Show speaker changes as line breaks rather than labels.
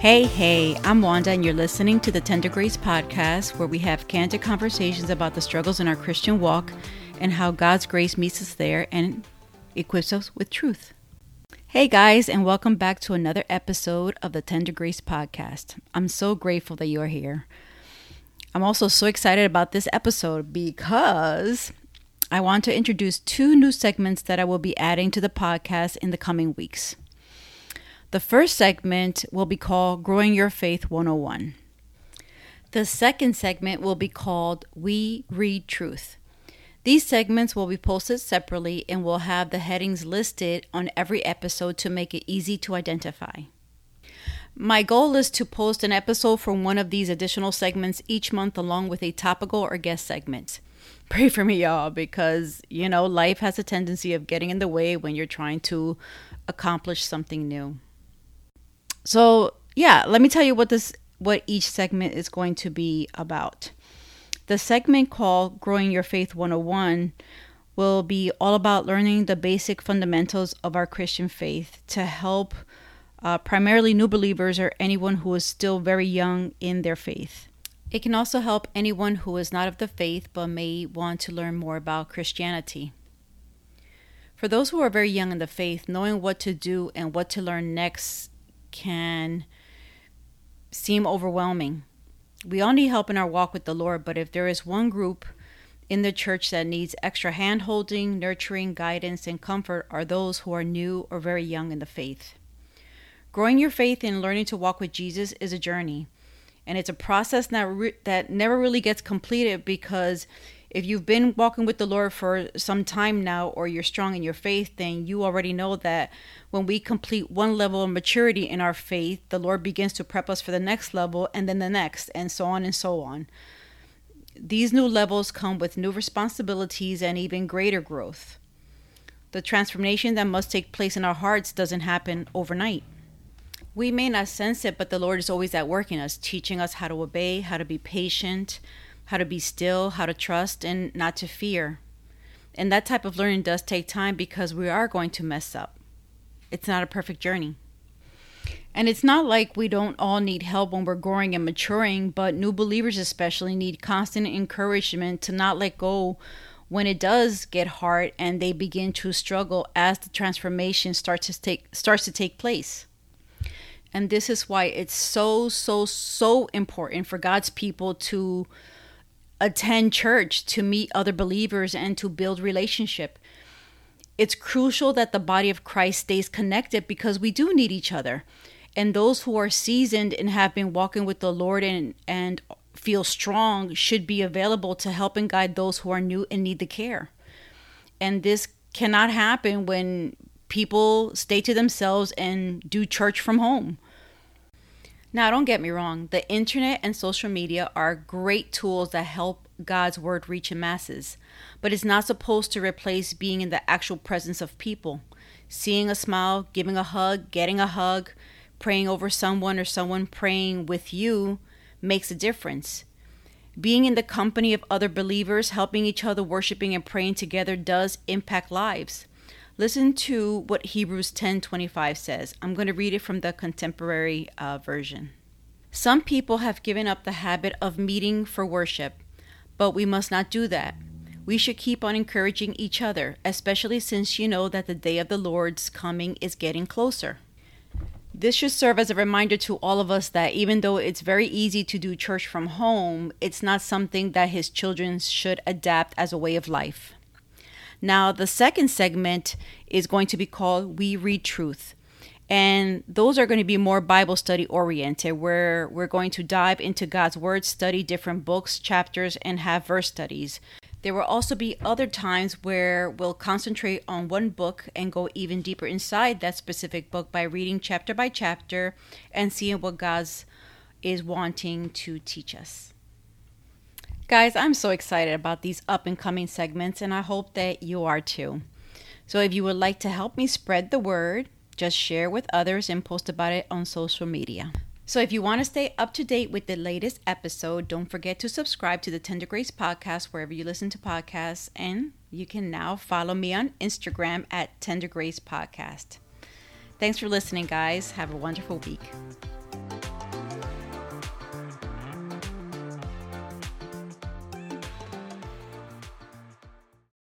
Hey, hey, I'm Wanda, and you're listening to the Tender Grace Podcast, where we have candid conversations about the struggles in our Christian walk and how God's grace meets us there and equips us with truth. Hey, guys, and welcome back to another episode of the Tender Grace Podcast. I'm so grateful that you are here. I'm also so excited about this episode because I want to introduce two new segments that I will be adding to the podcast in the coming weeks. The first segment will be called Growing Your Faith 101. The second segment will be called We Read Truth. These segments will be posted separately and will have the headings listed on every episode to make it easy to identify. My goal is to post an episode from one of these additional segments each month, along with a topical or guest segment. Pray for me, y'all, because, you know, life has a tendency of getting in the way when you're trying to accomplish something new. So, yeah, let me tell you what this what each segment is going to be about. The segment called Growing Your Faith 101 will be all about learning the basic fundamentals of our Christian faith to help uh, primarily new believers or anyone who is still very young in their faith. It can also help anyone who is not of the faith but may want to learn more about Christianity. For those who are very young in the faith, knowing what to do and what to learn next can seem overwhelming. We all need help in our walk with the Lord, but if there is one group in the church that needs extra hand holding, nurturing, guidance, and comfort, are those who are new or very young in the faith. Growing your faith and learning to walk with Jesus is a journey, and it's a process that, re- that never really gets completed because if you've been walking with the Lord for some time now, or you're strong in your faith, then you already know that when we complete one level of maturity in our faith, the Lord begins to prep us for the next level and then the next, and so on and so on. These new levels come with new responsibilities and even greater growth. The transformation that must take place in our hearts doesn't happen overnight. We may not sense it, but the Lord is always at work in us, teaching us how to obey, how to be patient, how to be still, how to trust, and not to fear. And that type of learning does take time because we are going to mess up. It's not a perfect journey. And it's not like we don't all need help when we're growing and maturing, but new believers especially need constant encouragement to not let go when it does get hard and they begin to struggle as the transformation starts to take starts to take place. And this is why it's so so so important for God's people to attend church to meet other believers and to build relationship. It's crucial that the body of christ stays connected because we do need each other. And those who are seasoned and have been walking with the lord and and feel strong should be available to help and guide those who are new and need the care. And this cannot happen when people stay to themselves and do church from home now, don't get me wrong, the internet and social media are great tools that help God's word reach masses, but it's not supposed to replace being in the actual presence of people. Seeing a smile, giving a hug, getting a hug, praying over someone or someone praying with you makes a difference. Being in the company of other believers, helping each other, worshiping and praying together does impact lives. Listen to what Hebrews 10:25 says. I'm going to read it from the contemporary uh, version. Some people have given up the habit of meeting for worship, but we must not do that. We should keep on encouraging each other, especially since you know that the day of the Lord's coming is getting closer. This should serve as a reminder to all of us that even though it's very easy to do church from home, it's not something that his children should adapt as a way of life. Now, the second segment is going to be called We Read Truth. And those are going to be more Bible study oriented, where we're going to dive into God's Word, study different books, chapters, and have verse studies. There will also be other times where we'll concentrate on one book and go even deeper inside that specific book by reading chapter by chapter and seeing what God's is wanting to teach us. Guys, I'm so excited about these up and coming segments, and I hope that you are too. So, if you would like to help me spread the word, just share with others and post about it on social media. So, if you want to stay up to date with the latest episode, don't forget to subscribe to the Tender Grace podcast wherever you listen to podcasts. And you can now follow me on Instagram at Tender Grace Podcast. Thanks for listening, guys. Have a wonderful week.